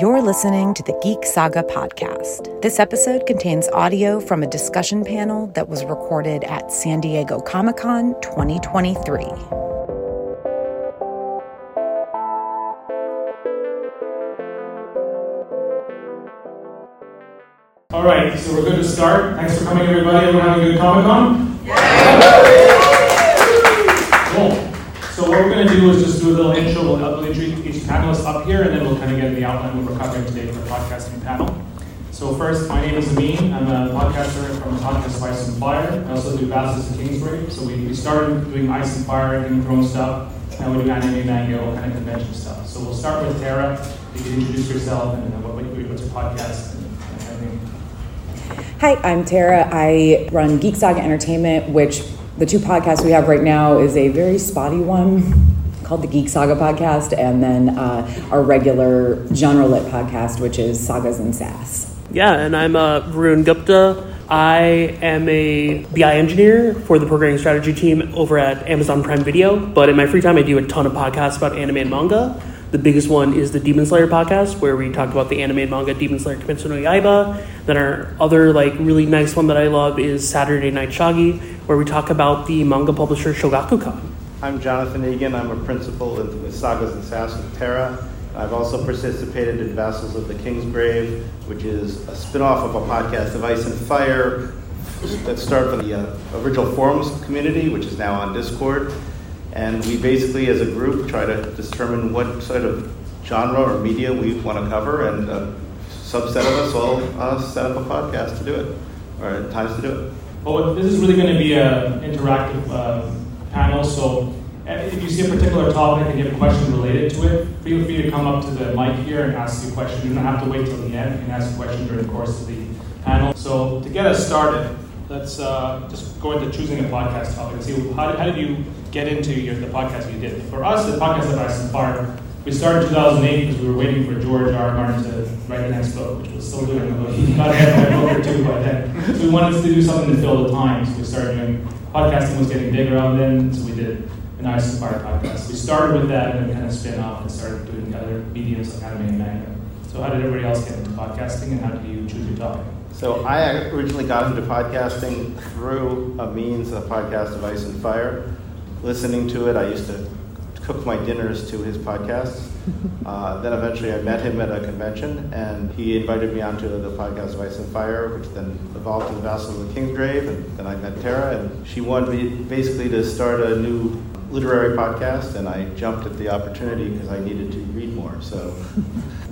You're listening to the Geek Saga podcast. This episode contains audio from a discussion panel that was recorded at San Diego Comic Con 2023. All right, so we're good to start. Thanks for coming, everybody. Everyone having a good Comic Con? Cool. What we're going to do is just do a little intro. We'll, introduce each panelist up here, and then we'll kind of get the outline what we're covering today for the podcasting panel. So first, my name is Amin. I'm a podcaster from podcast Ice and Fire. I also do Vassals and Kingsbury. So we, we started doing Ice and Fire, of Thrones stuff. Now we do anime, manga, kind of convention stuff. So we'll start with Tara. You can introduce yourself and uh, what, what, what's your podcast and, and. Hi, I'm Tara. I run Geek Saga Entertainment, which the two podcasts we have right now is a very spotty one called the Geek Saga podcast, and then uh, our regular genre lit podcast, which is Sagas and Sass. Yeah, and I'm uh, Varun Gupta. I am a BI engineer for the programming strategy team over at Amazon Prime Video. But in my free time, I do a ton of podcasts about anime and manga. The biggest one is the Demon Slayer podcast, where we talk about the anime and manga Demon Slayer Kimetsu no Yaiba. Then our other like really nice one that I love is Saturday Night Shogi, where we talk about the manga publisher Shogakukan. I'm Jonathan Egan. I'm a principal in with Sagas and Sass with Terra. I've also participated in Vassals of the King's Grave, which is a spin-off of a podcast of Ice and Fire that started from the uh, original forums community, which is now on Discord. And we basically, as a group, try to determine what sort of genre or media we want to cover, and a subset of us all uh, set up a podcast to do it, or times to do it. Well, this is really going to be an interactive uh, panel, so uh, if you see a particular topic and you have a question related to it, feel free to come up to the mic here and ask your question. You don't have to wait till the end. You can ask a question during the course of the panel. So to get us started, let's uh, just go into choosing a podcast topic and see how, how did you get into your, the podcast you did. For us, the podcast of Ice and Fire, we started in 2008 because we were waiting for George R. R. Martin to write the next book, which was still doing the book. He got ahead book or two by then. So we wanted to do something to fill the time. So we started doing, podcasting was getting bigger out then, so we did an Ice Fire podcast. We started with that and then kind of spin off and started doing other mediums like anime and manga. So how did everybody else get into podcasting and how did you choose your topic? So I originally got into podcasting through Amin's, a podcast of Ice and Fire. Listening to it, I used to cook my dinners to his podcasts. Uh, then eventually I met him at a convention, and he invited me onto the podcast of Ice and Fire, which then evolved into Vassal of the Kingsgrave, and then I met Tara, and she wanted me basically to start a new literary podcast, and I jumped at the opportunity because I needed to read more. So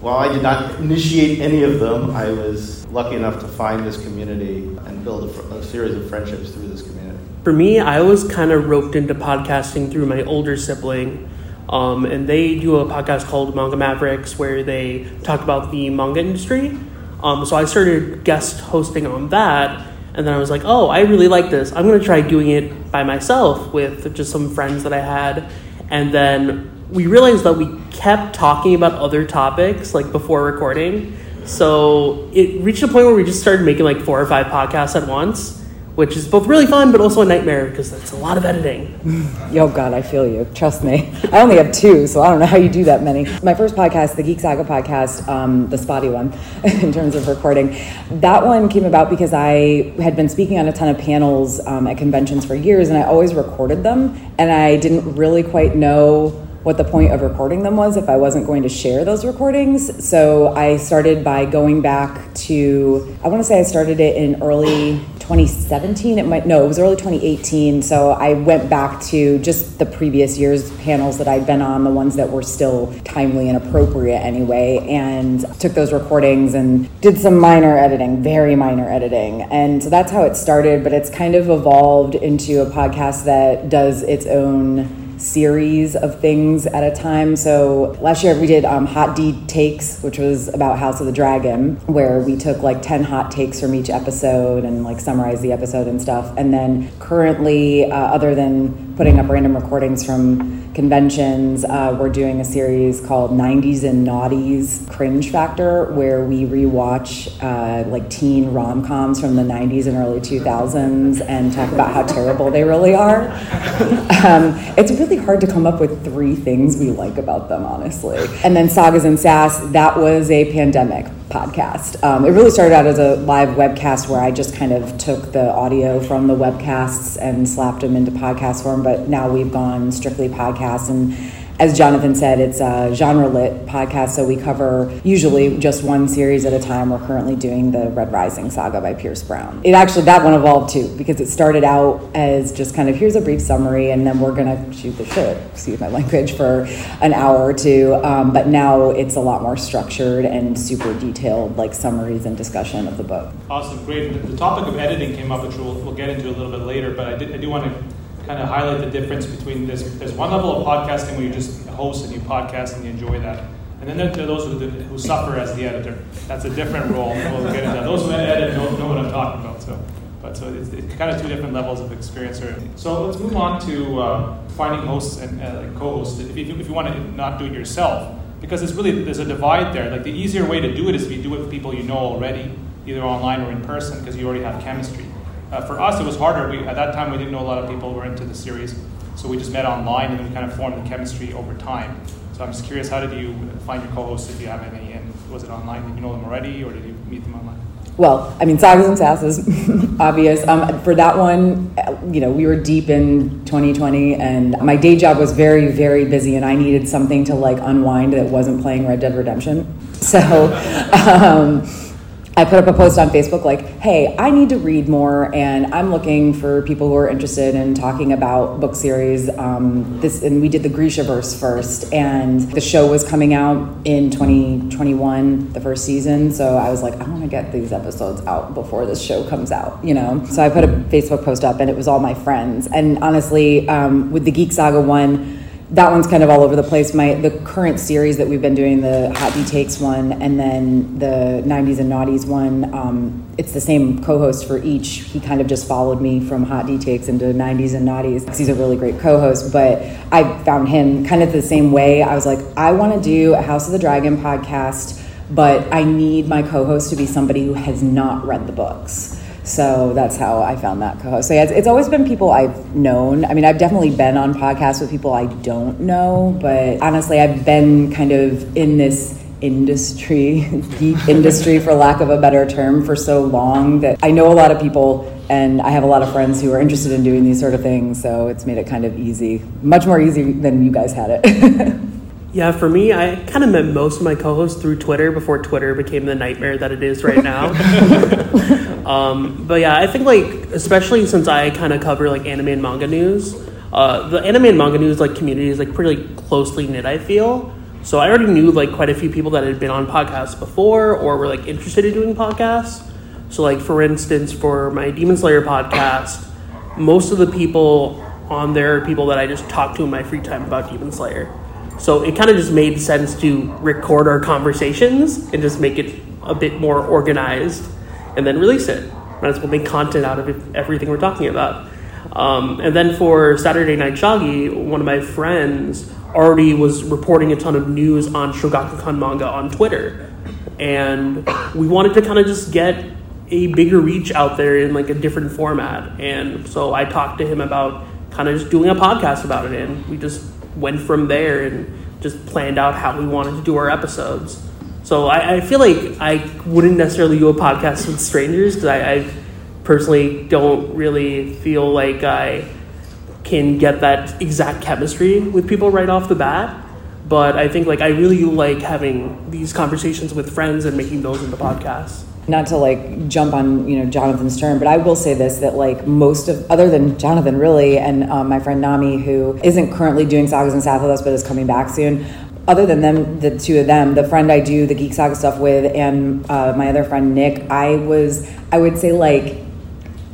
while I did not initiate any of them, I was lucky enough to find this community and build a, a series of friendships through this community. For me, I was kind of roped into podcasting through my older sibling. Um, and they do a podcast called Manga Mavericks where they talk about the manga industry. Um, so I started guest hosting on that. And then I was like, oh, I really like this. I'm going to try doing it by myself with just some friends that I had. And then we realized that we kept talking about other topics like before recording. So it reached a point where we just started making like four or five podcasts at once, which is both really fun but also a nightmare because that's a lot of editing. Yo, God, I feel you. Trust me. I only have two, so I don't know how you do that many. My first podcast, the Geek Saga podcast, um, the spotty one in terms of recording, that one came about because I had been speaking on a ton of panels um, at conventions for years and I always recorded them, and I didn't really quite know what the point of recording them was if I wasn't going to share those recordings. So I started by going back to, I want to say I started it in early 2017. It might, no, it was early 2018. So I went back to just the previous year's panels that I'd been on, the ones that were still timely and appropriate anyway, and took those recordings and did some minor editing, very minor editing. And so that's how it started, but it's kind of evolved into a podcast that does its own series of things at a time. So last year we did um, Hot D Takes, which was about House of the Dragon, where we took like 10 hot takes from each episode and like summarized the episode and stuff. And then currently, uh, other than putting up random recordings from conventions. Uh, we're doing a series called 90s and Naughties Cringe Factor, where we rewatch uh, like teen rom coms from the 90s and early 2000s and talk about how terrible they really are. um, it's really hard to come up with three things we like about them, honestly. And then Sagas and Sass, that was a pandemic podcast. Um, it really started out as a live webcast where I just kind of took the audio from the webcasts and slapped them into podcast form, but now we've gone strictly podcast and as Jonathan said, it's a genre lit podcast, so we cover usually just one series at a time. We're currently doing the Red Rising saga by Pierce Brown. It actually, that one evolved too, because it started out as just kind of here's a brief summary, and then we're gonna shoot the shit, excuse my language, for an hour or two. Um, but now it's a lot more structured and super detailed, like summaries and discussion of the book. Awesome, great. The, the topic of editing came up, which we'll, we'll get into a little bit later, but I, did, I do want to kind of highlight the difference between this. There's one level of podcasting where you just host and you podcast and you enjoy that. And then there are those who, who suffer as the editor. That's a different role. We'll get into. Those who edit know, know what I'm talking about. So, but so it's, it's kind of two different levels of experience. Here. So let's move on to uh, finding hosts and uh, co-hosts. If you, if you want to not do it yourself, because it's really there's a divide there. Like the easier way to do it is if you do it with people you know already, either online or in person, because you already have chemistry. Uh, for us, it was harder. We, at that time, we didn't know a lot of people were into the series, so we just met online and then we kind of formed the chemistry over time. So I'm just curious, how did you find your co-hosts if you have any? And was it online? Did you know them already, or did you meet them online? Well, I mean, Sagas and Sass is obvious. Um, for that one, you know, we were deep in 2020, and my day job was very, very busy, and I needed something to like unwind that wasn't playing Red Dead Redemption. So. Um, I put up a post on Facebook like, hey, I need to read more, and I'm looking for people who are interested in talking about book series. Um, this, and we did the Grishaverse first, and the show was coming out in 2021, the first season. So I was like, I want to get these episodes out before this show comes out, you know? So I put a Facebook post up, and it was all my friends. And honestly, um, with the Geek Saga one, that one's kind of all over the place. My the current series that we've been doing, the Hot D Takes one, and then the '90s and Naughties one. Um, it's the same co-host for each. He kind of just followed me from Hot D Takes into '90s and Naughties. He's a really great co-host, but I found him kind of the same way. I was like, I want to do a House of the Dragon podcast, but I need my co-host to be somebody who has not read the books. So that's how I found that co-host. So yeah, it's, it's, always been people I've known. I mean, I've definitely been on podcasts with people I don't know, but honestly, I've been kind of in this industry, geek industry, for lack of a better term, for so long that I know a lot of people and I have a lot of friends who are interested in doing these sort of things. So it's made it kind of easy, much more easy than you guys had it. Yeah, for me, I kind of met most of my co-hosts through Twitter before Twitter became the nightmare that it is right now. um, but yeah, I think like especially since I kind of cover like anime and manga news, uh, the anime and manga news like community is like pretty like, closely knit. I feel so. I already knew like quite a few people that had been on podcasts before or were like interested in doing podcasts. So like for instance, for my Demon Slayer podcast, most of the people on there are people that I just talk to in my free time about Demon Slayer. So it kind of just made sense to record our conversations and just make it a bit more organized and then release it. Might as well make content out of everything we're talking about. Um, and then for Saturday Night Shogi, one of my friends already was reporting a ton of news on Shogakukan manga on Twitter. And we wanted to kind of just get a bigger reach out there in like a different format. And so I talked to him about kind of just doing a podcast about it. And we just went from there and just planned out how we wanted to do our episodes. So I, I feel like I wouldn't necessarily do a podcast with strangers because I, I personally don't really feel like I can get that exact chemistry with people right off the bat. But I think like I really like having these conversations with friends and making those into podcasts not to like jump on you know Jonathan's turn, but I will say this that like most of other than Jonathan really and um, my friend Nami who isn't currently doing sagas and Sass with us but is coming back soon. Other than them, the two of them, the friend I do the Geek Saga stuff with, and uh, my other friend Nick, I was I would say like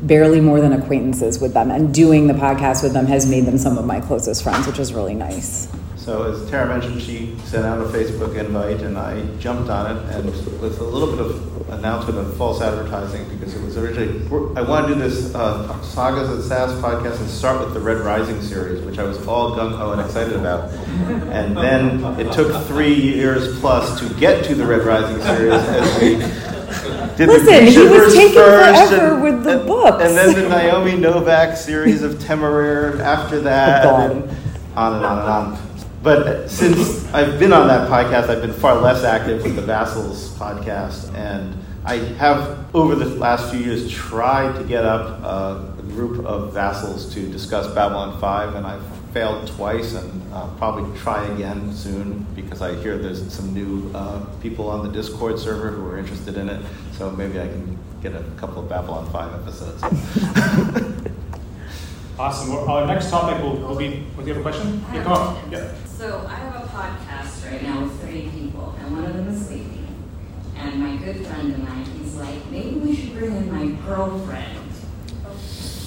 barely more than acquaintances with them, and doing the podcast with them has made them some of my closest friends, which is really nice. So as Tara mentioned, she sent out a Facebook invite, and I jumped on it, and with a little bit of announcement of false advertising, because it was originally I want to do this uh, Sagas and Sass podcast and start with the Red Rising series, which I was all gung ho and excited about, and then it took three years plus to get to the Red Rising series as we did Listen, he was taking forever and, with the and, books. and then the Naomi Novik series of Temeraire after that, and on and on and on. But since I've been on that podcast, I've been far less active with the Vassals podcast, and I have over the last few years tried to get up a group of vassals to discuss Babylon 5, and I've failed twice, and uh, probably try again soon because I hear there's some new uh, people on the Discord server who are interested in it. So maybe I can get a couple of Babylon 5 episodes. Awesome. Well, Our next topic will, will be. Do you have a question? I Yeah, have come on. Yeah. So I have a podcast right now with three people, and one of them is sleeping. And my good friend and I, he's like, maybe we should bring in my girlfriend. Oh.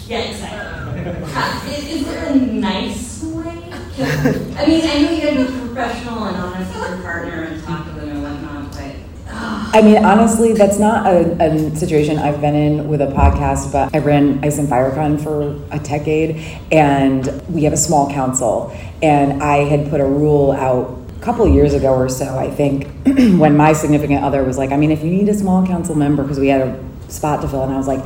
Yeah, exactly. Is, is there a nice way? I mean, I know you gotta be professional and honest with your partner and talk to them and whatnot, but ah, I mean, honestly, that's not a, a situation I've been in with a podcast, but I ran Ice and FireCon for a decade, and we have a small council. And I had put a rule out a couple years ago or so, I think, when my significant other was like, I mean, if you need a small council member, because we had a spot to fill, and I was like,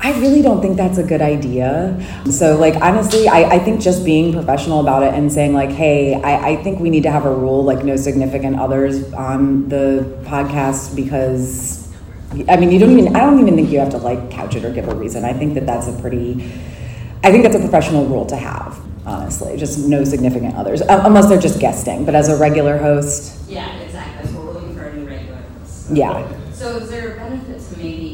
I really don't think that's a good idea. So, like, honestly, I, I think just being professional about it and saying, like, hey, I, I think we need to have a rule, like, no significant others on the podcast because, I mean, you don't even, I don't even think you have to, like, couch it or give a reason. I think that that's a pretty, I think that's a professional rule to have, honestly, just no significant others, unless they're just guesting. But as a regular host, yeah, exactly. So we're looking for a new regular host. yeah. So is there a benefit to maybe,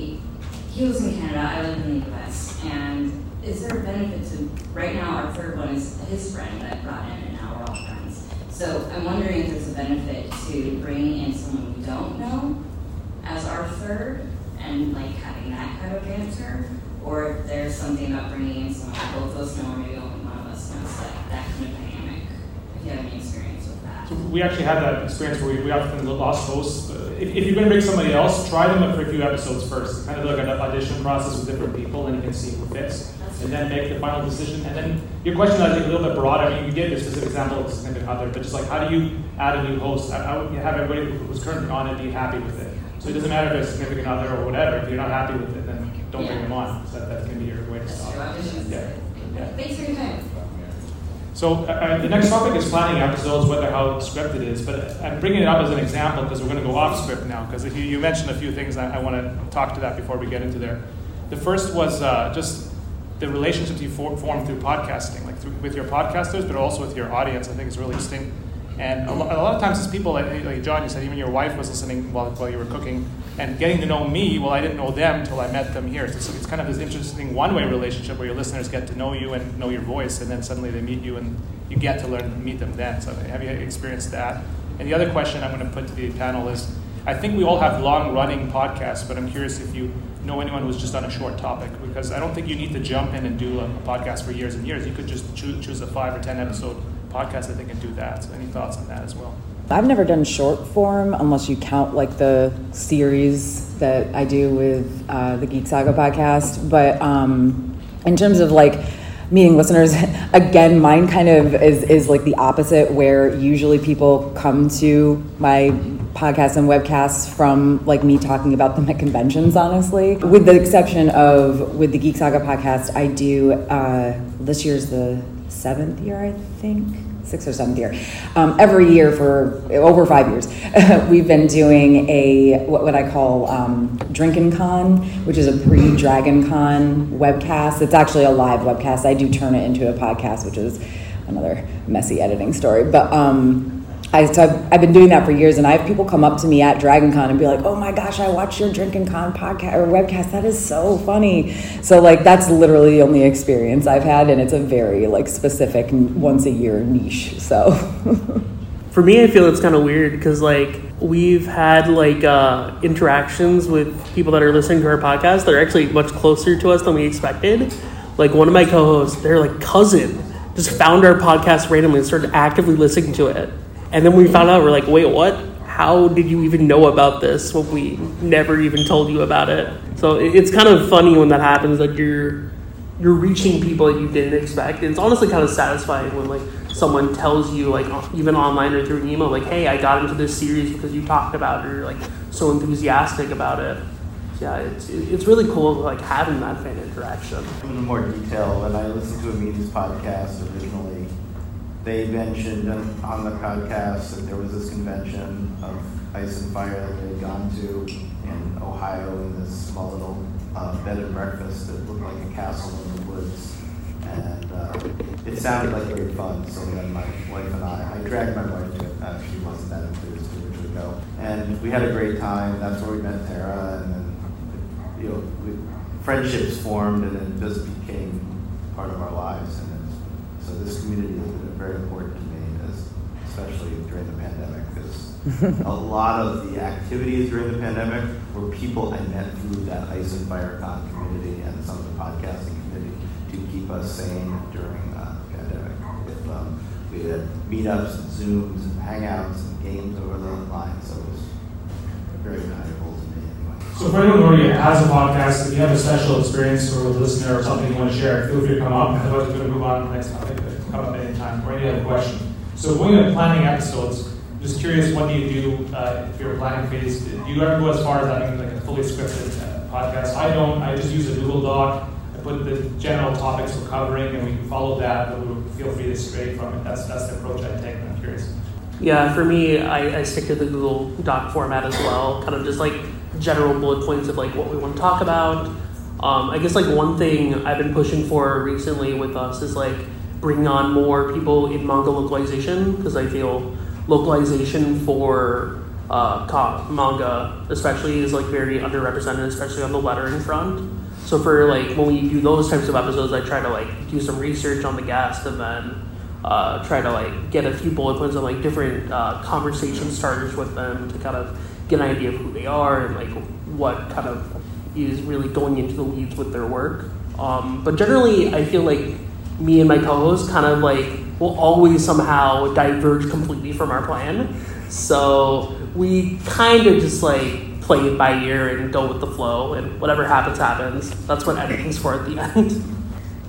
he lives in Canada, I live in the US, and is there a benefit to, right now, our third one is his friend that I brought in, and now we're all friends. So I'm wondering if there's a benefit to bringing in someone we don't know as our third, and like having that kind of answer, or if there's something about bringing in someone that both of us know, or maybe only one of us knows, like that kind of dynamic. If you have any experience that. So we actually had that experience where we, we often lost hosts. Uh, If, if you're going to bring somebody else, try them for a few episodes first. Kind of like an audition process with different people, and you can see who fits. And then make the final decision. And then your question, I think, a little bit broad. I mean, you gave a specific example of significant other, but just like how do you add a new host? I, I would have everybody who's currently on it be happy with it. So it doesn't matter if it's significant other or whatever. If you're not happy with it, then don't bring them on. So that, that can be your way to stop. true, I was just, Yeah. Yeah. thanks for your time. So uh, uh, the next topic is planning episodes, whether how scripted it is. But I'm bringing it up as an example because we're going to go off script now. Because you, you mentioned a few things, I, I want to talk to that before we get into there. The first was uh, just the relationships you for, form through podcasting, like through, with your podcasters, but also with your audience. I think is really interesting. And a, lo- a lot of times, it's people like, like John. You said even your wife was listening while, while you were cooking and getting to know me. Well, I didn't know them until I met them here. So it's kind of this interesting one-way relationship where your listeners get to know you and know your voice, and then suddenly they meet you and you get to learn meet them then. So have you experienced that? And the other question I'm going to put to the panel is: I think we all have long-running podcasts, but I'm curious if you know anyone who's just on a short topic because I don't think you need to jump in and do a, podcast for years and years. You could just choose, choose a five or ten episode podcast, I think, and do that. So any thoughts on that as well? I've never done short form unless you count like the series that I do with uh, the Geek Saga podcast. But um, in terms of like meeting listeners, again, mine kind of is, is like the opposite, where usually people come to my podcasts and webcasts from like me talking about them at conventions, honestly. With the exception of with the Geek Saga podcast, I do uh, this year's the seventh year, I think sixth or seventh year. Um, every year for over five years, we've been doing a what, what I call um, Drinkin' Con, which is a pre-Dragon Con webcast. It's actually a live webcast. I do turn it into a podcast, which is another messy editing story. But um, I, so I've, I've been doing that for years, and I have people come up to me at Dragon Con and be like, "Oh my gosh, I watched your Drinkin' Con podcast or webcast. That is so funny." So like that's literally the only experience I've had, and it's a very like specific once a year niche. So For me, I feel it's kind of weird because like we've had like uh, interactions with people that are listening to our podcast that are actually much closer to us than we expected. Like one of my co-hosts, they're like cousin, just found our podcast randomly and started actively listening to it. And then we found out we're like, wait, what? How did you even know about this when we never even told you about it? So it's kind of funny when that happens that you're you're reaching people that you didn't expect. It's honestly kind of satisfying when like someone tells you like even online or through an email like, hey, I got into this series because you talked about it or like so enthusiastic about it yeah, it's, it's really cool like having that fan interaction. In more detail, when I listened to Amin's podcast originally, they mentioned on the podcast that there was this convention of Ice and Fire that they had gone to in Ohio in this small little uh, bed and breakfast that looked like a castle in the woods. And uh, it sounded like great fun, so then my wife and I, I dragged my wife to it. Uh, she wasn't that enthused, which would go. And we had a great time. That's where we met Tara, and then you know, we, friendships formed and it just became part of our lives. And so this community very important to me, as, especially during the pandemic, because a lot of the activities during the pandemic were people I met through that Ice and FireCon community and some of the podcasting community to keep us sane during uh, the pandemic. With, um, we had meetups and Zooms and Hangouts and games over the line, so it was very valuable to me anyway. so for anyone already has a podcast, if you have a special experience or a listener or something you want to share, feel free to come up. Otherwise, we're going to move on to the next topic. Come up anytime or any other question. So when you're planning episodes, just curious, what do you do uh, if you're planning phase? Do you ever go as far as having like a fully scripted uh, podcast? I don't. I just use a Google Doc. I put the general topics we're covering, and we can follow that. But we feel free to stray from it. That's that's the approach I take. I'm curious. Yeah, for me, I, I stick to the Google Doc format as well. Kind of just like general bullet points of like what we want to talk about. Um, I guess like one thing I've been pushing for recently with us is like bringing on more people in manga localization because I feel localization for uh, manga especially is like very underrepresented, especially on the lettering front. So for like when we do those types of episodes, I try to like do some research on the guest and then uh, try to like get a few bullet points on like different uh, conversation starters with them to kind of get an idea of who they are and like what kind of is really going into the weeds with their work. Um, but generally, I feel like me and my co-host kind of like will always somehow diverge completely from our plan. So we kind of just like play it by ear and go with the flow, and whatever happens, happens. That's what editing's for at the end.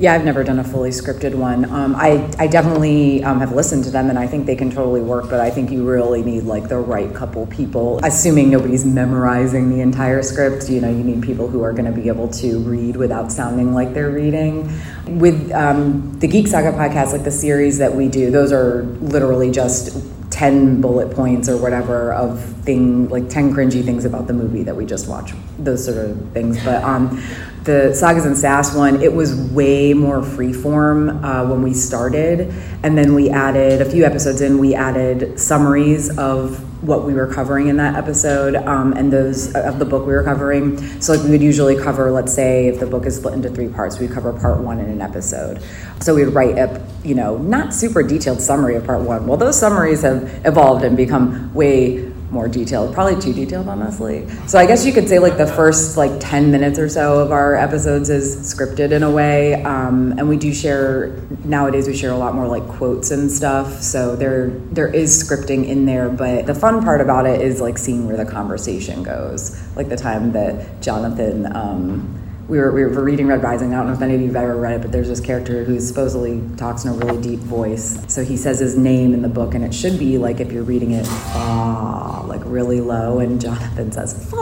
Yeah, I've never done a fully scripted one. Um, I, I definitely um, have listened to them and I think they can totally work, but I think you really need like the right couple people. Assuming nobody's memorizing the entire script, you know, you need people who are going to be able to read without sounding like they're reading. With um, the Geek Saga podcast, like the series that we do, those are literally just 10 bullet points or whatever of thing like 10 cringy things about the movie that we just watched those sort of things. But um the sagas and sass one it was way more freeform uh, when we started. And then we added a few episodes in we added summaries of what we were covering in that episode um, and those of the book we were covering. So like we would usually cover let's say if the book is split into three parts we'd cover part one in an episode. So we would write a you know not super detailed summary of part one. Well those summaries have evolved and become way more detailed, probably too detailed, honestly. So I guess you could say like the first like 10 minutes or so of our episodes is scripted in a way. Um, and we do share, nowadays we share a lot more like quotes and stuff. So there, there is scripting in there, but the fun part about it is like seeing where the conversation goes. Like the time that Jonathan, um, we were, we were reading Red Rising. I don't know if any of you have ever read it, but there's this character who supposedly talks in a really deep voice. So he says his name in the book, and it should be like if you're reading it, ah, like really low, and Jonathan says,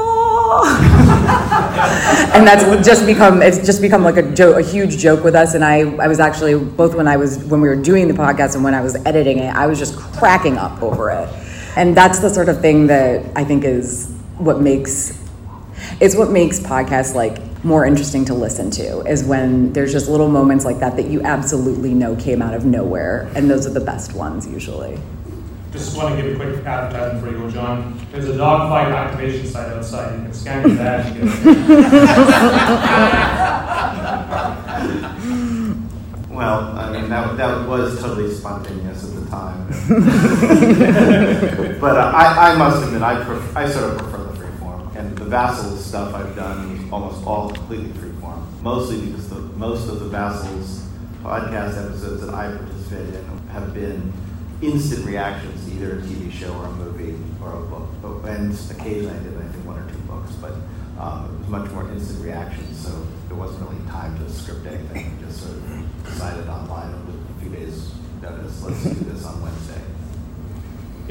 and that's just become it's just become like a joke, a huge joke with us. And I, I was actually both when I was when we were doing the podcast and when I was editing it, I was just cracking up over it. And that's the sort of thing that I think is what makes it's what makes podcasts like more interesting to listen to is when there's just little moments like that that you absolutely know came out of nowhere and those are the best ones usually just want to give a quick advertisement before you go, John. There's a dogfight activation site outside. You can scan your badge. well, I mean, that, that was totally spontaneous at the time. but uh, I, I must admit, I, pref- I sort of prefer the free form and the Vassal stuff I've done was almost all completely freeform, mostly because the, most of the Vassals podcast episodes that I participated in have been instant reactions to either a TV show or a movie or a book. But, and occasionally I did, I think, one or two books, but um, it was much more instant reactions, so there wasn't really time to script anything. We just sort of decided online with a few days notice, let's do this on Wednesday.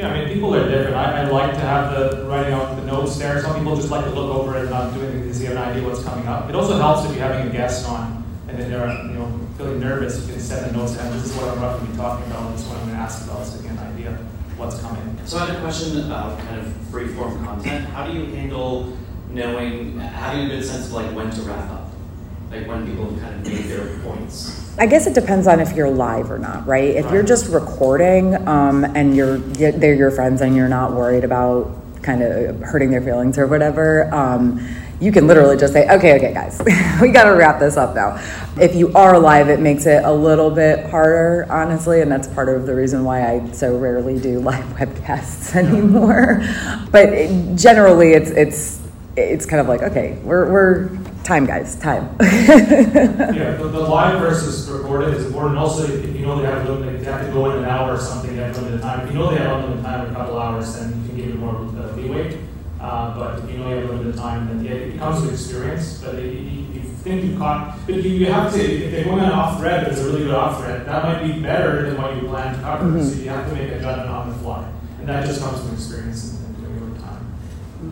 Yeah, I mean, people are different. I, I like to have the writing out the notes there. Some people just like to look over it and not do anything because they have an idea what's coming up. It also helps if you're having a guest on and then they're you know feeling nervous. You can set the notes down. This is what I'm roughly talking about. This is what I'm going to ask about, so you get an idea what's coming. So I had a question about kind of free form content. How do you handle knowing, having a good sense of like when to wrap up? Like when people have kind of made their points? I guess it depends on if you're live or not, right? If you're just recording um, and you're they're your friends and you're not worried about kind of hurting their feelings or whatever, um, you can literally just say, "Okay, okay, guys, we got to wrap this up now." If you are live, it makes it a little bit harder, honestly, and that's part of the reason why I so rarely do live webcasts anymore. But it, generally, it's it's it's kind of like, okay, we're we're time, guys, time. Yeah, the, the live versus recorded is important. Also, if if you know they have limited, they have to go in an hour or something, they have limited time. If you know they have unlimited time, a couple hours, then you can give it more uh, leeway. Uh, but if you know you have limited time, then yeah, it becomes an experience. But if you, you think you caught, but you, you have to, if they're going on off thread, if it's a really good off thread, that might be better than what you planned to cover. Mhm. So you have to make a judgment on the fly. And that just comes from experience and and doing it over time.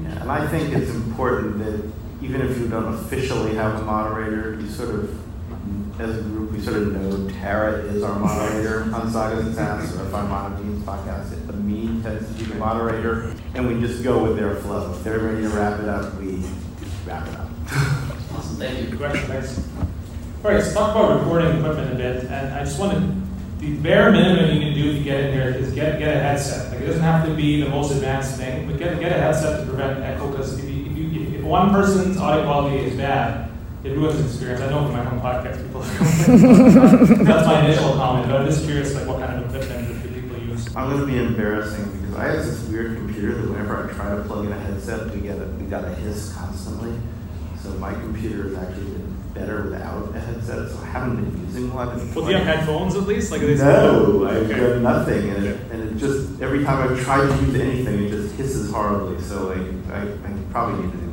Yeah, and I think it's important that even if you don't officially have a moderator, you sort of, as a group, we sort of know Tara is our moderator on Sagas and Sounds, or if I'm on Amin's podcast, it- the me tends to be the moderator, and we just go with their flow. If they're ready to wrap it up, we wrap it up. Awesome, thank you. Good question, thanks. All right, let's talk about recording equipment a bit, and I just want to, the bare minimum you can do to get in here is get, get a headset. Like, it doesn't have to be the most advanced thing, but get, get a headset to prevent echo, because one person's audio quality is bad, it ruins the experience. I know from my home podcast, people That's my initial comment, but I'm just curious, like, what kind of equipment do people use? I'm gonna be embarrassing because I have this weird computer that whenever I try to plug in a headset, we get a, we got a hiss constantly. So my computer is actually been better without a headset, so I haven't been using one. in Well, do you have headphones at least? Like, are they No, I've Okay. done nothing, and it, and it just every time I've tried to use anything, it just hisses horribly. So like, I, I probably need a new machine.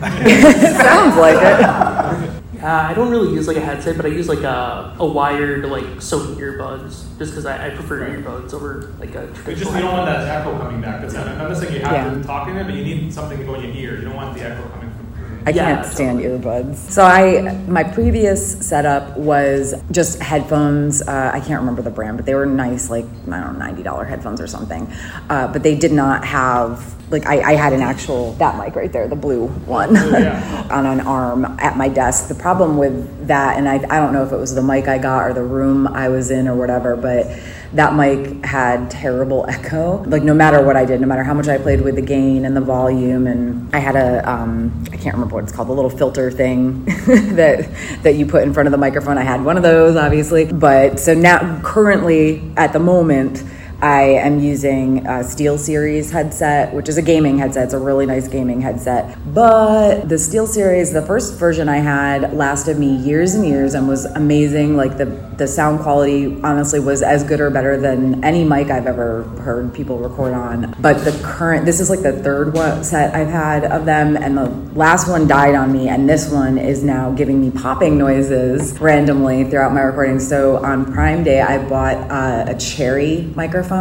Sounds like it. Uh, I don't really use like a headset, but I use like a, a wired like Sony earbuds just because I, I prefer Right. earbuds over like a It's traditional. just you don't want that echo coming back. That's I'm not saying you have Yeah. to talk in it, but you need something to go in your ear. You don't want the echo coming from. I Yeah, can't stand earbuds. So I, my previous setup was just headphones. Uh, I can't remember the brand, but they were nice, like I don't know, ninety dollar headphones or something. Uh, but they did not have like I, I had an actual that mic right there, the blue one, Oh, yeah. on an arm at my desk. The problem with that, and I, I don't know if it was the mic I got or the room I was in or whatever, but that mic had terrible echo. Like no matter what I did, no matter how much I played with the gain and the volume, and I had a um, I can't remember what it's called, the little filter thing that that you put in front of the microphone. I had one of those, obviously, but so now currently at the moment. I am using a SteelSeries headset, which is a gaming headset. It's a really nice gaming headset. But the SteelSeries, the first version I had, lasted me years and years and was amazing. Like the the sound quality, honestly, was as good or better than any mic I've ever heard people record on. But the current, this is like the third one set I've had of them, and the last one died on me, and this one is now giving me popping noises randomly throughout my recording. So on Prime Day, I bought uh, a Cherry microphone,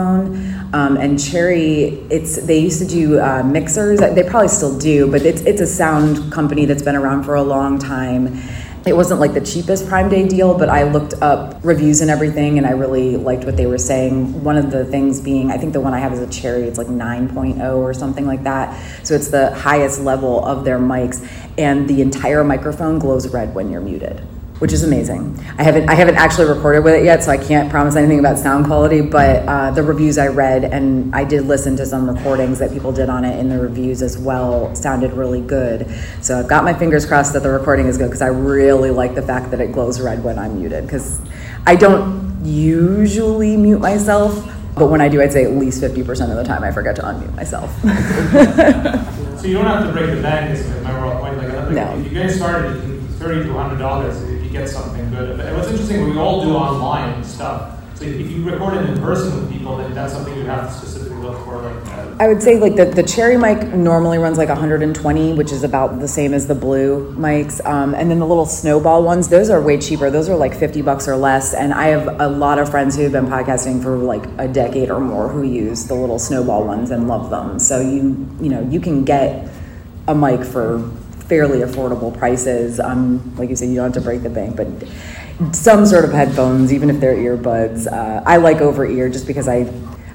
um, and Cherry, it's they used to do uh, mixers. They probably still do, but it's it's a sound company that's been around for a long time. It wasn't like the cheapest Prime Day deal, but I looked up reviews and everything, and I really liked what they were saying. One of the things being, I think the one I have is a Cherry. It's like 9.0 or something like that. So it's the highest level of their mics, and the entire microphone glows red when you're muted which is amazing. I haven't I haven't actually recorded with it yet, so I can't promise anything about sound quality. But uh, the reviews I read, and I did listen to some recordings that people did on it in the reviews as well, sounded really good. So I've got my fingers crossed that the recording is good because I really like the fact that it glows red when I'm muted because I don't usually mute myself. But when I do, I'd say at least 50% of the time I forget to unmute myself. So you don't have to break the bank, is my overall point. Like, I think No. if you guys started, you can thirty to hundred dollars if you get something good. And what's interesting, we all do online stuff. So if you record it in person with people, then that's something you have to specifically look for, like. Uh, I would say like the, the cherry mic normally runs like 120, which is about the same as the blue mics. Um, and then the little snowball ones, those are way cheaper. Those are like 50 bucks or less. And I have a lot of friends who have been podcasting for like a decade or more who use the little snowball ones and love them. So you you know you can get a mic for fairly affordable prices. Um, like you said, you don't have to break the bank, but some sort of headphones, even if they're earbuds. Uh, I like over ear just because I,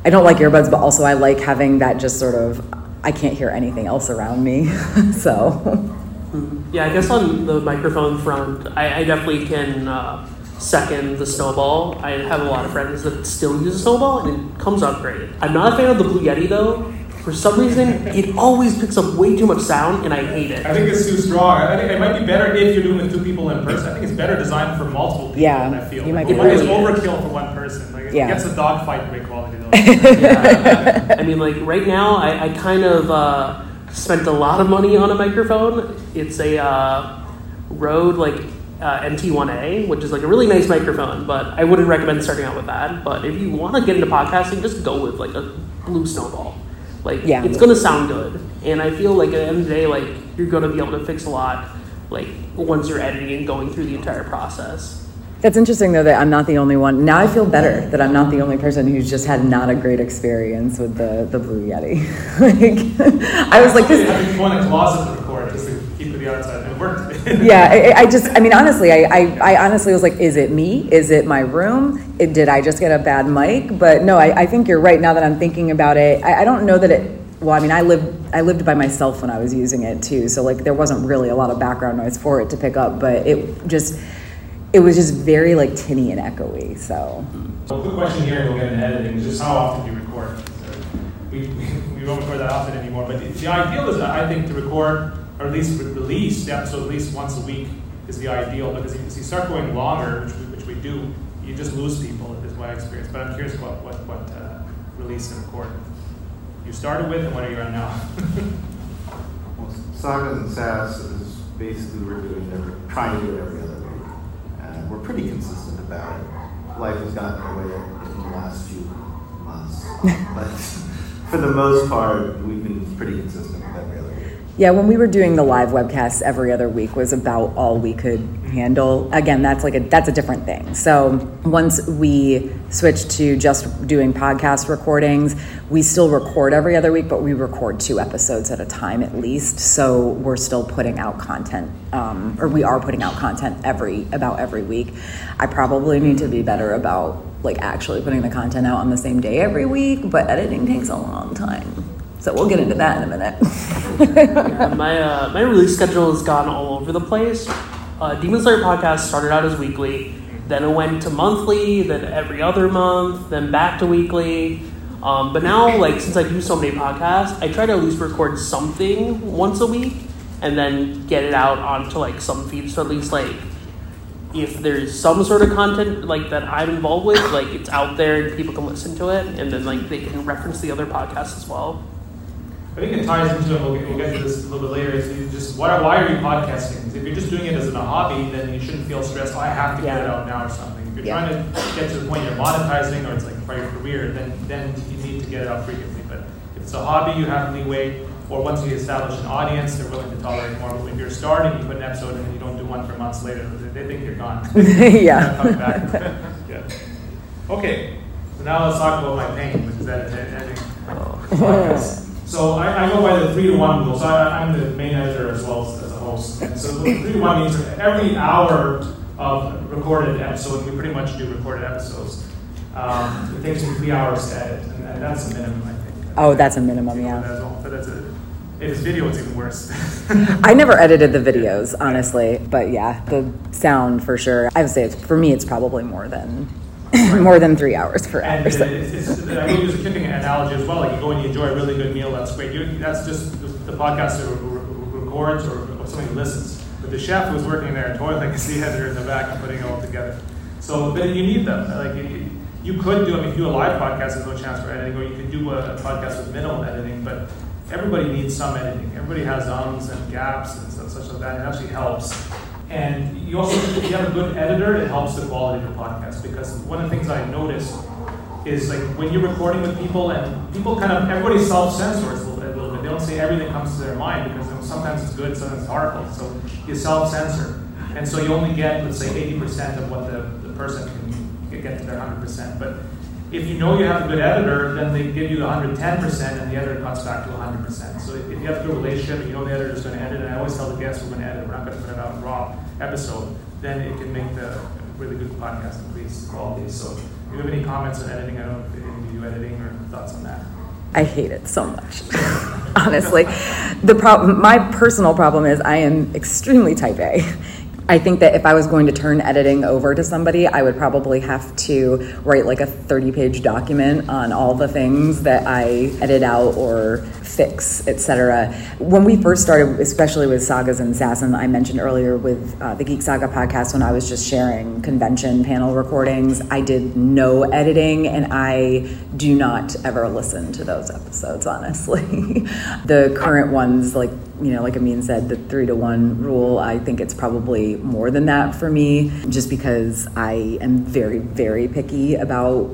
I don't like earbuds, but also I like having that just sort of, I can't hear anything else around me. so. Yeah, I guess on the microphone front, I, I definitely can uh, second the snowball. I have a lot of friends that still use a snowball, and it comes out great. I'm not a fan of the Blue Yeti though. For some reason, it always picks up way too much sound, and I hate it. I think it's too strong. I think it might be better if you're doing it with two people in person. I think it's better designed for multiple people. Yeah, I feel you might like, be one is overkill for one person. Like, it Yeah. gets a dogfight great quality though. Yeah. I mean, like right now, I, I kind of uh, spent a lot of money on a microphone. It's a uh, Rode like uh, NT1A, which is like a really nice microphone, but I wouldn't recommend starting out with that. But if you want to get into podcasting, just go with like a blue snowball. Like Yeah. it's gonna sound good, and I feel like at the end of the day, like you're gonna be able to fix a lot, like once you're editing and going through the entire process. That's interesting though that I'm not the only one. Now I feel better that I'm not the only person who's just had not a great experience with the, the Blue Yeti. like, I was like, Somebody this, had to go in a closet to record just to keep it the outside. and It worked. yeah, I, I just, I mean, honestly, I, I, I honestly was like, is it me? Is it my room? It, did I just get a bad mic? But no, I, I think you're right. Now that I'm thinking about it, I, I don't know that it. Well, I mean, I lived, I lived by myself when I was using it too, so like there wasn't really a lot of background noise for it to pick up, but it just, it was just very like tinny and echoey. So Well, quick question here, and we'll get into editing, just how often do you record? We, we, we don't record that often anymore, but the, the is, that I think, to record, or at least re- release the episode at least once a week is the ideal, because if you start going longer, which we, which we do, you just lose people, is my experience. But I'm curious what, what, what uh, release and record you started with and what are you on now? Well, Sagas and Sass is basically we're doing every, trying to do it every other week. And we're pretty consistent about it. Life has gotten in the way in the last few months. but for the most part, we've been pretty consistent with every other week. Yeah, when we were doing the live webcasts every other week was about all we could handle. Again, that's like a that's a different thing. So once we switched to just doing podcast recordings, we still record every other week, but we record two episodes at a time at least. So we're still putting out content, um, or we are putting out content every about every week. I probably need to be better about like actually putting the content out on the same day every week, but editing takes a long time. So we'll get into that in a minute. My uh, my release schedule has gone all over the place. Uh, Demon Slayer podcast started out as weekly, then it went to monthly, then every other month, then back to weekly. Um, but now, like since I do so many podcasts, I try to at least record something once a week, and then get it out onto like some feeds. So at least like if there's some sort of content like that I'm involved with, like it's out there and people can listen to it, and then like they can reference the other podcasts as well. I think it ties into, and we'll get, we'll get to this a little bit later, is you just, why, why are you podcasting? If you're just doing it as a hobby, then you shouldn't feel stressed, oh, I have to get it out now or something. If you're Yeah. trying to get to the point you're monetizing, or it's like for your career, then, then you need to get it out frequently. But if it's a hobby, you have leeway, or once you establish an audience, they're willing to tolerate more. But if you're starting, you put an episode in and you don't do one for months later, they think you're gone. Yeah. Coming back. Yeah. Okay, so now let's talk about my pain, which is ed- ed- editing. podcasts. So I, I go by the three to one rule. So I, I'm the main editor as well as, as a host. And so the three to one means every hour of recorded episode, we pretty much do recorded episodes. Um, it takes me three hours to edit, and, and that's a minimum, I think. Oh, that's a minimum, yeah. That's all- But that's a, if it's video, it's even worse. I never edited the videos, honestly, but yeah, the sound for sure. I would say it's, for me, it's probably more than more than three hours per And hour. so- it's, it's, I will use a cooking analogy as well. Like you go and you enjoy a really good meal, that's great. You, that's just the, the who- who records or, or somebody listens. But the chef who's working there toiling is the editor in the back and putting it all together. So, but you need them. Like you, you could do. I mean, if you do a live podcast, there's no chance for editing, or you could do a, a podcast with minimal editing. But everybody needs some editing. Everybody has ums and gaps and stuff such like that. It actually helps. And you also, if you have a good editor, it helps the quality of your podcast because one of the things I noticed is like when you're recording with people and people kind of everybody self-censors a little bit, a little bit. They don't say everything comes to their mind because sometimes it's good, sometimes it's horrible. So you self-censor, and so you only get let's say 80% of what the, the person can get to their 100%. But if you know you have a good editor, then they give you 110% and the editor cuts back to 100%. So if you have a good relationship and you know the editor is going to edit, and I always tell the guests we're going to edit, we're not going to put it out raw episode, then it can make the really good podcast increase quality. So if you have any comments on editing, I don't know if any of you editing or thoughts on that. I hate it so much. Honestly, the problem, my personal problem is I am extremely type A. I think that if I was going to turn editing over to somebody, I would probably have to write like a 30 page document on all the things that I edit out or fix, etc. When we first started, especially with Sagas and Assassin, I mentioned earlier with uh, the Geek Saga podcast when I was just sharing convention panel recordings, I did no editing and I do not ever listen to those episodes, honestly. the current ones, like you know, like Amin said, the three to one rule, I think it's probably more than that for me, just because I am very, very picky about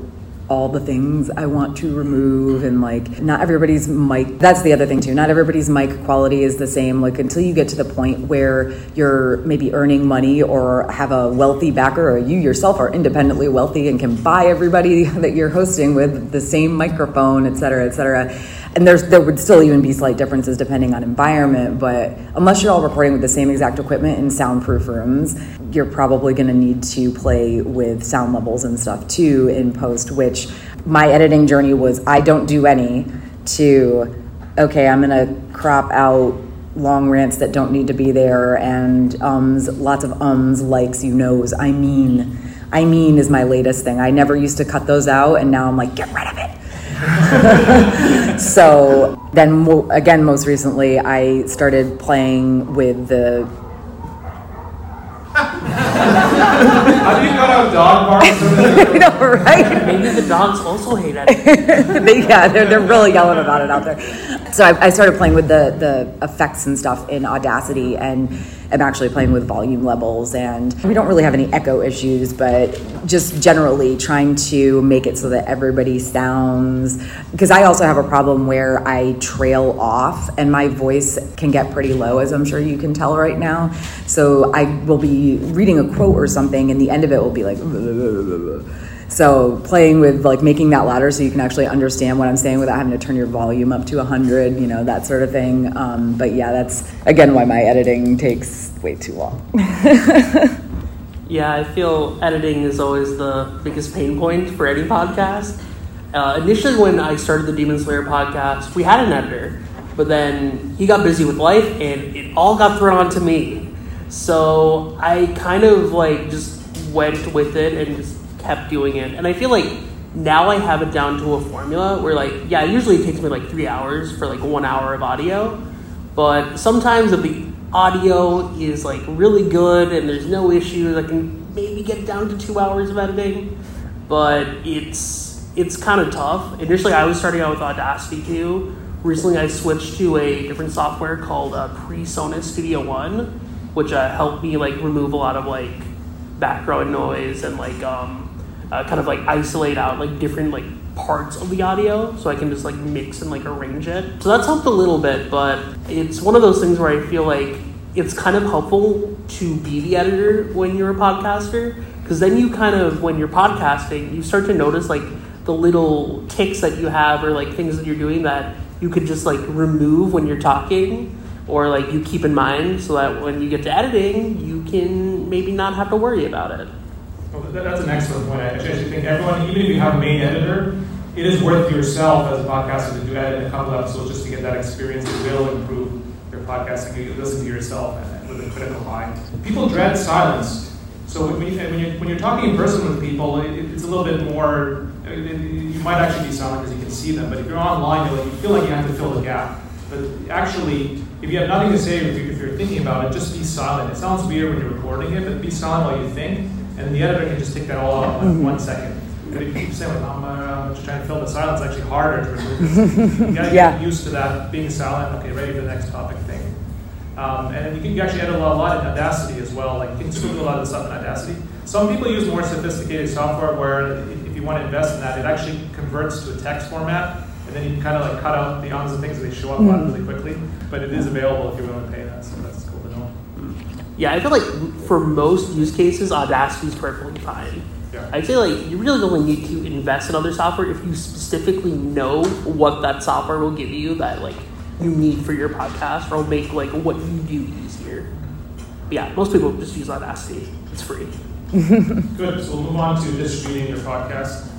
all the things I want to remove and like not everybody's mic that's the other thing too not everybody's mic quality is the same like until you get to the point where you're maybe earning money or have a wealthy backer or you yourself are independently wealthy and can buy everybody that you're hosting with the same microphone et cetera et cetera and there's there would still even be slight differences depending on environment but unless you're all recording with the same exact equipment in soundproof rooms you're probably going to need to play with sound levels and stuff too in post which my editing journey was i don't do any to okay i'm going to crop out long rants that don't need to be there and ums lots of ums likes you knows i mean i mean is my latest thing. I never used to cut those out and now i'm like get rid of it so then mo- again most recently i started playing with the How do you cut out dog barks? I know, right? Maybe the dogs also hate it. they, yeah, they're, they're really yelling about it out there. So I, I started playing with the, the effects and stuff in Audacity, and I'm actually playing with volume levels. And we don't really have any echo issues, but just generally trying to make it so that everybody sounds. Because I also have a problem where I trail off, and my voice can get pretty low, as I'm sure you can tell right now. So I will be reading a quote or something, and the end of it will be like. So playing with like making that louder so you can actually understand what I'm saying without having to turn your volume up to 100, you know, that sort of thing. Um, but yeah, that's again why my editing takes way too long. Yeah, I feel editing is always the biggest pain point for any podcast. Uh, initially, when I started the Demon Slayer podcast, we had an editor, but then he got busy with life and it all got thrown onto me. So I kind of like just went with it and just kept doing it. And I feel like now I have it down to a formula where, like, yeah, usually it takes me like three hours for like one hour of audio, but sometimes if the audio is like really good and there's no issues, I can maybe get down to two hours of editing. But it's it's kind of tough. Initially, I was starting out with Audacity too. Recently, I switched to a different software called uh, PreSonus Studio One, which uh, helped me like remove a lot of like background noise and like um, uh, kind of like isolate out like different like parts of the audio so I can just like mix and like arrange it. So that's helped a little bit, but it's one of those things where I feel like it's kind of helpful to be the editor when you're a podcaster because then you kind of when you're podcasting you start to notice like the little ticks that you have or like things that you're doing that you could just like remove when you're talking or like you keep in mind so that when you get to editing you can maybe not have to worry about it. Well, that- that's an excellent point. I actually think everyone, even if you have a main editor, it is worth yourself as a podcaster to do edit a couple episodes just to get that experience. It will improve your podcasting. You listen to yourself and with a critical eye. People dread silence. So when, you, you're, when you're talking in person with people, it's a little bit more. You might actually be silent because you can see them, but if you're online, you feel like you have to fill the gap. But actually, if you have nothing to say, if you're, thinking about it, just be silent. It sounds weird when you're recording it, but be silent while you think, and the editor can just take that all out in one second. But if you keep saying, I'm, uh, I'm just trying to fill the silence, it's actually harder to remove. it. You gotta Yeah. get used to that, being silent, okay, ready for the next topic thing. Um, and you can actually edit a lot, a lot in Audacity as well. Like you can do a lot of the stuff in Audacity. Some people use more sophisticated software where if, you want to invest in that, it actually converts to a text format, and then you can kind of like cut out the ons and things they show up on really quickly. But it is available if you're willing to pay that, so that's cool to know. Yeah, I feel like for most use cases, Audacity is perfectly fine. Yeah. I'd say like you really only need to invest in other software if you specifically know what that software will give you that like you need for your podcast or will make like what you do easier. But yeah, most people just use Audacity. It's free. Good. So we'll move on to distributing your podcast.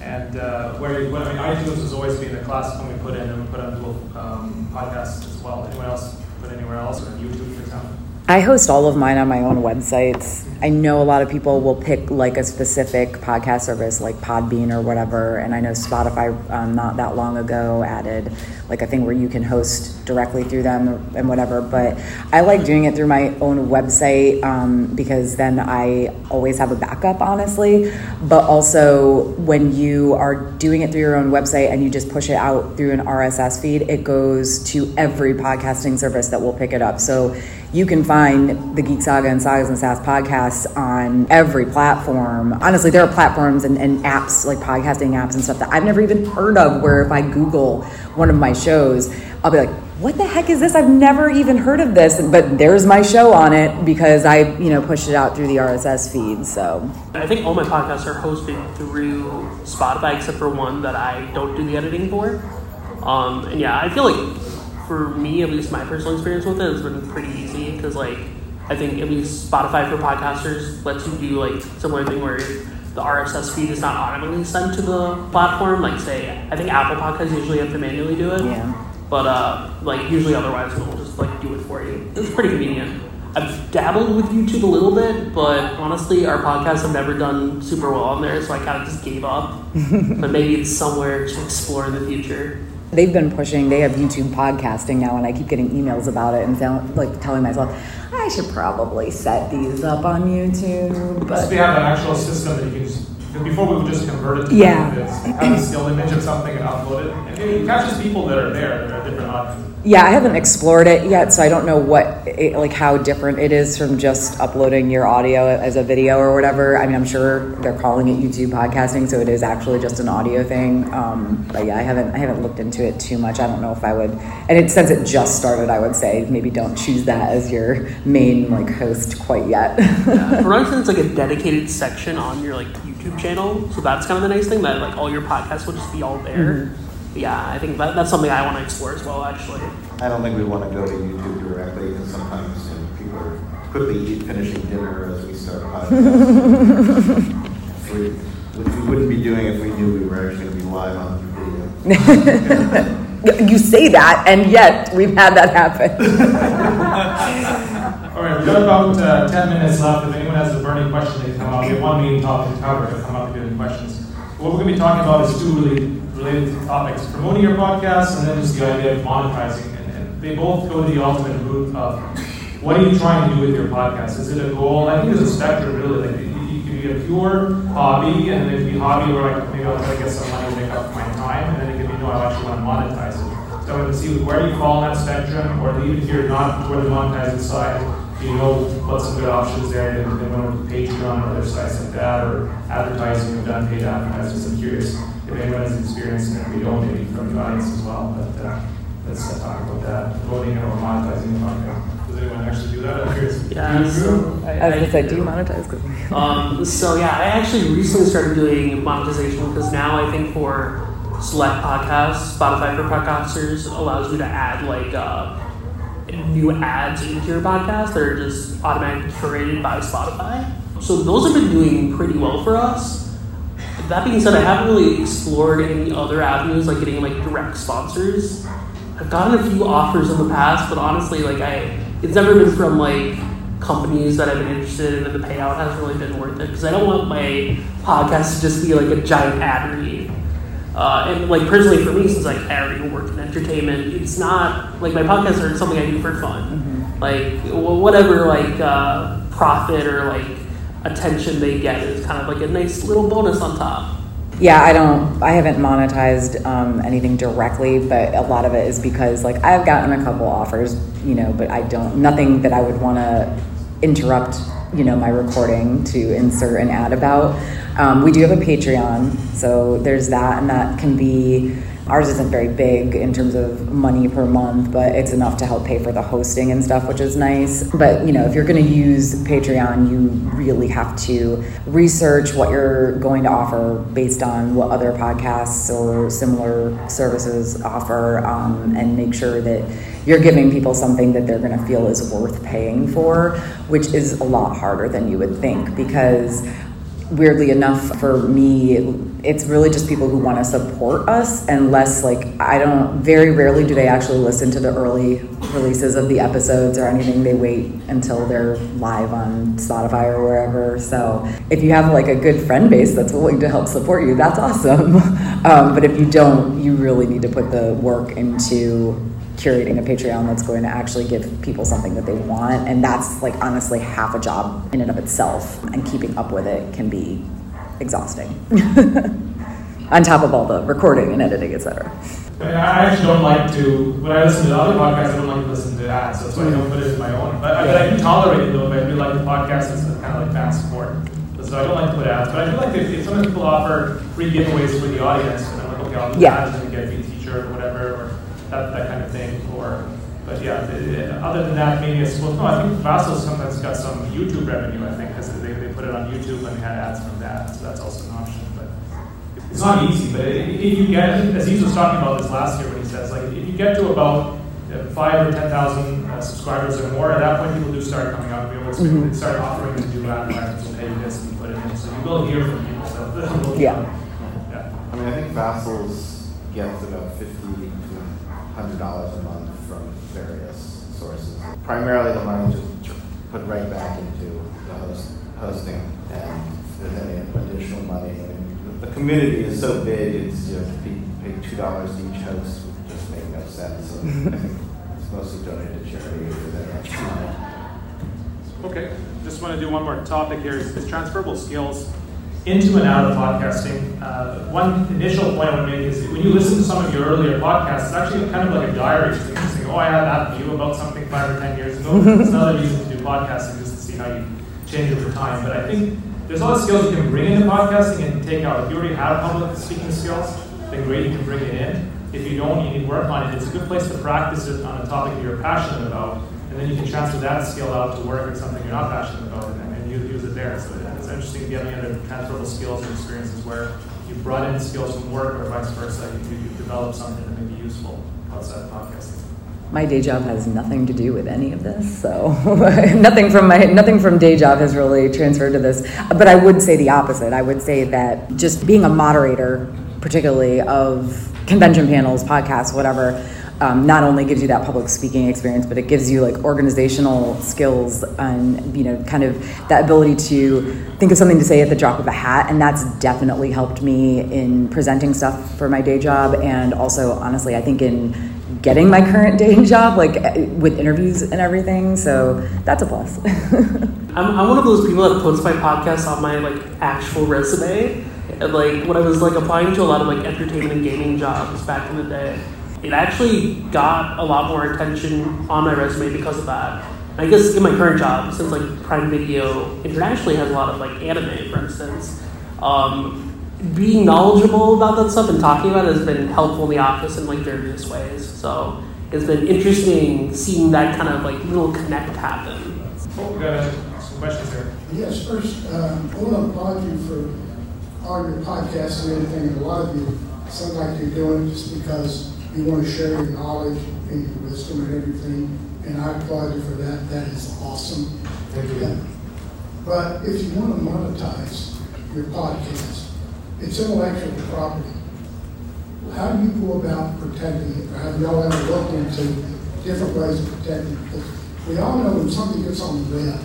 And uh, where, you, I mean, iTunes has always been the classic one we put in, and we put on Google um, Podcasts as well. Anyone else put anywhere else, or YouTube, for example? I host all of mine on my own websites. I know a lot of people will pick like a specific podcast service like Podbean or whatever. And I know Spotify um, not that long ago added like a thing where you can host directly through them and whatever. But I like doing it through my own website um, because then I always have a backup, honestly. But also, when you are doing it through your own website and you just push it out through an RSS feed, it goes to every podcasting service that will pick it up. So you can find the Geek Saga and Sagas and Sass podcasts on every platform. Honestly, there are platforms and, and, apps, like podcasting apps and stuff that I've never even heard of, where if I Google one of my shows, I'll be like, what the heck is this? I've never even heard of this. But there's my show on it because I, you know, pushed it out through the RSS feed. So I think all my podcasts are hosted through Spotify except for one that I don't do the editing for. Um, and yeah, I feel like for me, at least my personal experience with it has been pretty easy because like I think at least Spotify for podcasters lets you do like similar thing where the RSS feed is not automatically sent to the platform. Like say, I think Apple Podcasts usually have to manually do it. Yeah. But uh, like usually otherwise it'll just like do it for you. It's pretty convenient. I've dabbled with YouTube a little bit, but honestly, our podcasts have never done super well on there, so I kind of just gave up. but maybe it's somewhere to explore in the future. They've been pushing. They have YouTube podcasting now, and I keep getting emails about it and sound, like telling myself I should probably set these up on YouTube. But they have an actual system that you can just, because before we would just convert it to Yeah. have a still image of something and upload it. And it catches people that are there, that are different audiences. yeah, I haven't explored it yet, so I don't know what it, like how different it is from just uploading your audio as a video or whatever. I mean, I'm sure they're calling it YouTube podcasting, so it is actually just an audio thing. Um, but yeah, I haven't I haven't looked into it too much. I don't know if I would. And it since it just started, I would say maybe don't choose that as your main like host quite yet. For instance, like a dedicated section on your like YouTube channel, so that's kind of the nice thing that like all your podcasts will just be all there. But yeah, I think that, that's something I want to explore as well. Actually, I don't think we want to go to YouTube directly because sometimes you know, people are quickly eat, finishing dinner as we start podcasts. If we- Which we wouldn't be doing if we knew we were actually going to be live on video. you say that, and yet we've had that happen. All right, we've got about uh, 10 minutes left. If anyone has a burning question, they can come up. We have one main topic to cover. They'll come up have any questions. What we're going to be talking about is two really related topics promoting your podcast and then just the idea of monetizing. And, and they both go to the ultimate root of what are you trying to do with your podcast? Is it a goal? I think there's a spectrum, really. Like, it, can be a pure hobby, and it can be hobby where like, maybe I'll try to get some money to make up my time, and then it can be, no, I actually want to monetize it. So I want to see where you fall on that spectrum, or even if you're not toward the monetizing side, you know what some good options there, then then went over to Patreon or other sites like that, or advertising, we've done paid advertising, so I'm curious if anyone has experience, and if we don't, maybe from the audience as well, but uh, let's uh, talk about that, Voting or monetizing the podcast. Does anyone actually do that? I'm curious. yeah. Do So Drew? I, I was I- gonna say, do you monetize? Um, so yeah, I actually recently started doing monetization because now I think for select podcasts, Spotify for podcasters allows you to add like uh, new ads into your podcast that are just automatically curated by Spotify. So those have been doing pretty well for us. That being said, I haven't really explored any other avenues like getting like direct sponsors. I've gotten a few offers in the past, but honestly, like I, it's never been from like companies that I've been interested in, and the payout hasn't really been worth it because I don't want my podcast to just be like a giant ad read. Uh, and like personally for me, since like I already work in entertainment, it's not like my podcasts are something I do for fun. Like whatever like uh, profit or like attention they get is kind of like a nice little bonus on top. Yeah, I don't. I haven't monetized um, anything directly, but a lot of it is because like I've gotten a couple offers, you know, but I don't. Nothing that I would want to interrupt, you know, my recording to insert an ad about. Um, we do have a Patreon, so there's that, and that can be Ours isn't very big in terms of money per month, but it's enough to help pay for the hosting and stuff, which is nice. But you know, if you're going to use Patreon, you really have to research what you're going to offer based on what other podcasts or similar services offer, um, and make sure that you're giving people something that they're going to feel is worth paying for, which is a lot harder than you would think because weirdly enough for me it's really just people who want to support us and less like i don't very rarely do they actually listen to the early releases of the episodes or anything they wait until they're live on spotify or wherever so if you have like a good friend base that's willing to help support you that's awesome um, but if you don't you really need to put the work into curating a Patreon that's going to actually give people something that they want. And that's like honestly half a job in and of itself. And keeping up with it can be exhausting. On top of all the recording and editing, etc. I actually don't like to, when I listen to other podcasts, I don't like to listen to ads. So that's why I don't put it in my own. But, but I do tolerate it though, but I do like the podcast as kind of like fan support. So I don't like to put ads. But I do like if, if sometimes people offer free giveaways for the audience, and I'm like, okay, I'll do Yeah. ads and get a free t-shirt or whatever, or that, that kind of thing. Or, but yeah, the- the- other than that, maybe it's, well, no, I think Vassal sometimes got some YouTube revenue, I think, because they, they put it on YouTube and they had ads from that. So that's also an option. But it's not easy, but if you get, I think Aziz was talking about this last year when he says, like, if you get to about uh, five or 10,000 uh, subscribers or more, at that point, people do start coming out, and be able to start offering to do advertisements, will pay you this, and put it in. So you will hear from people, so. Yeah. Yeah. I mean, I think Vassals gets about fifty to hundred dollars a month from various sources. Primarily, the money just put right back into the host, hosting, and there's any additional money. I mean, the community is so big, it's, you know, pay, pay two dollars each host would just make no sense. So it's mostly donated to charity. Okay, just want to do one more topic here is transferable skills into and out of podcasting. Uh, one initial point I want to make is when you listen to some of your earlier podcasts, it's actually kind of like a diary. It's interesting. Oh, I had that view about something five or ten years ago. it's another reason to do podcasting just to see how you change over time. But I think there's a lot of skills you can bring into podcasting and take out. If you already have public speaking skills, then great, you can bring it in. If you don't, you need to work on it. It's a good place to practice it on a topic you're passionate about, and then you can transfer that skill out to work on something you're not passionate about, and, and you use it there. So interesting if you have any other transferable skills or experiences where you brought in skills from work or vice versa, you, you develop something that may be useful outside of podcasting. My day job has nothing to do with any of this, so nothing from my nothing from day job has really transferred to this. But I would say the opposite. I would say that just being a moderator, particularly of convention panels, podcasts, whatever, um, not only gives you that public speaking experience, but it gives you like organizational skills and you know kind of that ability to think of something to say at the drop of a hat, and that's definitely helped me in presenting stuff for my day job, and also honestly, I think in getting my current day job, like eh, with interviews and everything. So that's a plus. I'm, I'm one of those people that puts my podcast on my like actual resume. And, like when I was like applying to a lot of like entertainment and gaming jobs back in the day, it actually got a lot more attention on my resume because of that. I guess in my current job, since like Prime Video internationally has a lot of like anime, for instance, um, being knowledgeable about that stuff and talking about it has been helpful in the office in like various ways. So it's been interesting seeing that kind of like little connect happen. Oh, we got uh, some questions here. Yes, first, um, I want to applaud you for all your podcasts and everything, and a lot of you sound like you're doing just because you want to share your knowledge and your wisdom and everything, and I applaud you for that. That is awesome. Thank you. But if you want to monetize your podcast, it's intellectual property. How do you go about protecting it? Have y'all ever looked into different ways of protecting it? Because we all know when something gets on the web,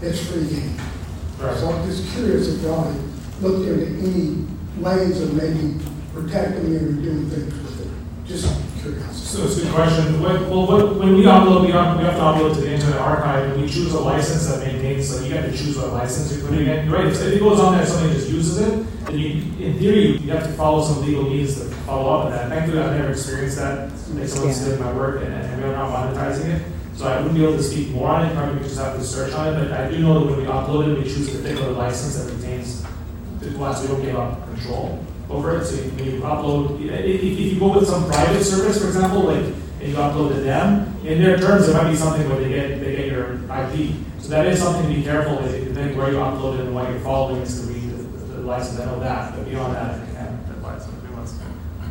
it's free game. Right. So I'm just curious if y'all have looked into any ways of maybe protecting it or doing things. Just curiosity. So it's a good question. What, well, what, when we upload, we, up, we have to upload to the Internet Archive, and we choose a license that maintains, so you have to choose what license you're putting in. You're right, if it goes on there, somebody just uses it, then you, in theory, you have to follow some legal means to follow up on that. Thankfully, I've never experienced that, like someone's Yeah. stealing my work and, and we're not monetizing it. So I wouldn't be able to speak more on it, probably we just have to search on it, but I do know that when we upload it, we choose a particular license that retains, the ones we don't give up control over it. So you- when you upload, if, if you go with some private service, for example, like, and you upload to them, in their terms, there might be something where they get, they get your IP. So that is something to be careful, with, depending where you upload it and what you're following is to read the, the license, I know that, but beyond that, I can't advise if anyone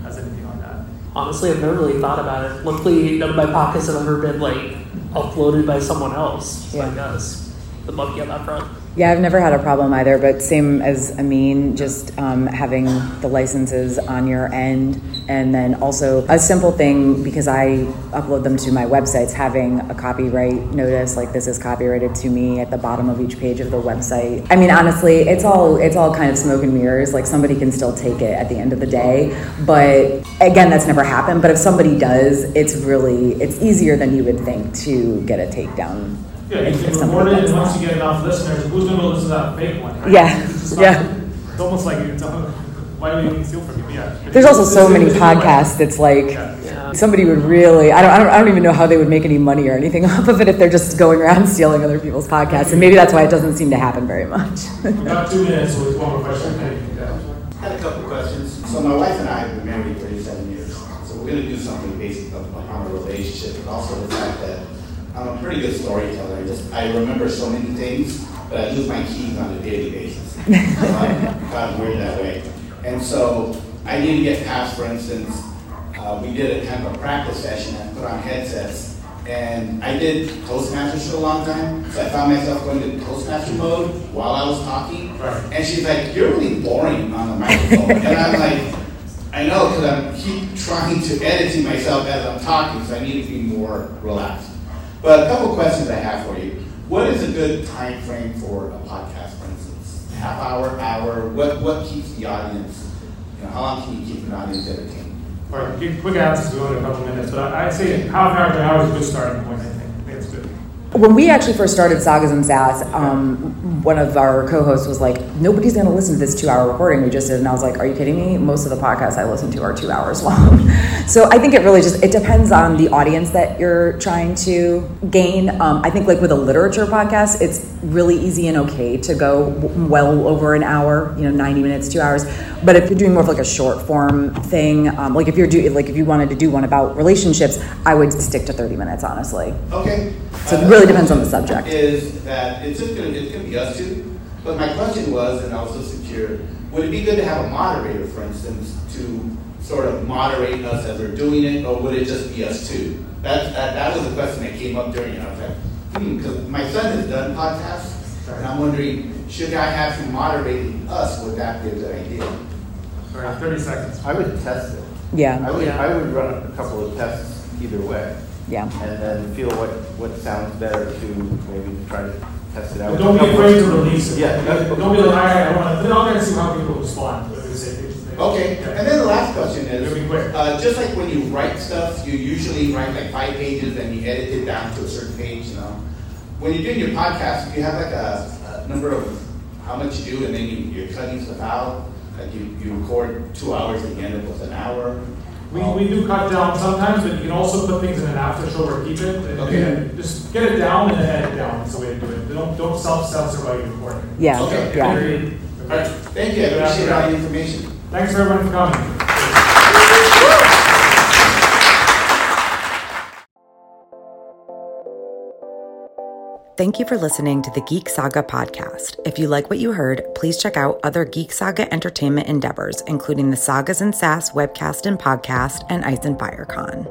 has anything on that. Honestly, I've never really thought about it. Luckily, none of my podcasts have ever been like uploaded by someone else. So I Yeah. guess the monkey on that front. Yeah, I've never had a problem either, but same as Amin, just um, having the licenses on your end. And then also a simple thing, because I upload them to my websites, having a copyright notice, like this is copyrighted to me at the bottom of each page of the website. I mean, honestly, it's all, it's all kind of smoke and mirrors. Like somebody can still take it at the end of the day. But again, that's never happened. But if somebody does, it's really, it's easier than you would think to get a takedown. Yeah, you if- can if record it, and once you get enough listeners, who's gonna listen to that fake one? right? Yeah, It's yeah. not- It's almost like, it's, why do you even steal from people, yeah. There's also so many it's- it's- podcasts. It's like Yeah. Yeah. somebody would really. I don't, I don't. I don't even know how they would make any money or anything off of it if they're just going around stealing other people's podcasts. And maybe that's why it doesn't seem to happen very much. We got two minutes, so it's one more question, thank. Yeah. I had a couple questions. So my wife and I have been married 37 years. So we're going to do something based on on our relationship, but also the fact that I'm a pretty good storyteller. I just I remember so many things, but I lose my keys on a daily basis. So I'm kind of weird that way. And so I need to get past, for instance, uh, we did a kind of a practice session and put on headsets. And I did Toastmasters for a long time, so I found myself going to Toastmaster mode while I was talking. Right. And she's like, "You're really boring on the microphone," and I'm like, "I know, because I'm keep trying to editing myself as I'm talking, so I need to be more relaxed." But a couple questions I have for you: What is a good time frame for a podcast, for instance? Half hour, hour? What what keeps the audience? You know, how long can you keep an audience entertained? All right, quick answers, we only a couple minutes, but I'd say half hour to hour is a good starting point, I think, I think it's good. When we actually first started Sagas and Sass, um, one of our co-hosts was like, "Nobody's going to listen to this two-hour recording we just did," and I was like, "Are you kidding me? Most of the podcasts I listen to are two hours long." so I think it really just it depends on the audience that you're trying to gain. Um, I think like with a literature podcast, it's really easy and okay to go well over an hour, you know, ninety minutes, two hours. But if you're doing more of like a short form thing, um, like if you're doing like if you wanted to do one about relationships, I would stick to thirty minutes, honestly. Okay. So it Uh, really depends on the subject. Is that it's just gonna it's gonna be us two, but my question was, and I was just secure, would it be good to have a moderator, for instance, to sort of moderate us as we're doing it, or would it just be us two? That that, that was the question that came up during it. I was like, hmm, because my son has done podcasts, and I'm wondering, should I have him moderating us? Would that be a good idea? All right, thirty seconds. I would test it. Yeah. I would, Yeah. I would run a couple of tests either way. Yeah. And then feel what, what sounds better to maybe try to test it out. But don't be afraid to release it. Yeah. Don't be like, all right, I want to, then I'll get to see how people respond. What they say. Okay, and then the last question It'll be is, quick. uh, just like when you write stuff, you usually write like five pages and you edit it down to a certain page, you know? When you're doing your podcast, you have like a, a number of how much you do and then you, you're cutting stuff out? Like you, you record two hours and you end up with an hour? We, we do cut down sometimes, but you can also put things in an after show or keep it. and- Okay. and Just get it down and then edit down, that's the way to do it. Don't, don't self-censor while you're recording. Yeah. Okay. Yeah. Agreed. All right, thank you, I appreciate all the information. Thanks everyone for coming. Thank you for listening to the Geek Saga podcast. If you like what you heard, please check out other Geek Saga entertainment endeavors, including the Sagas and Sass webcast and podcast and Ice and Fire Con.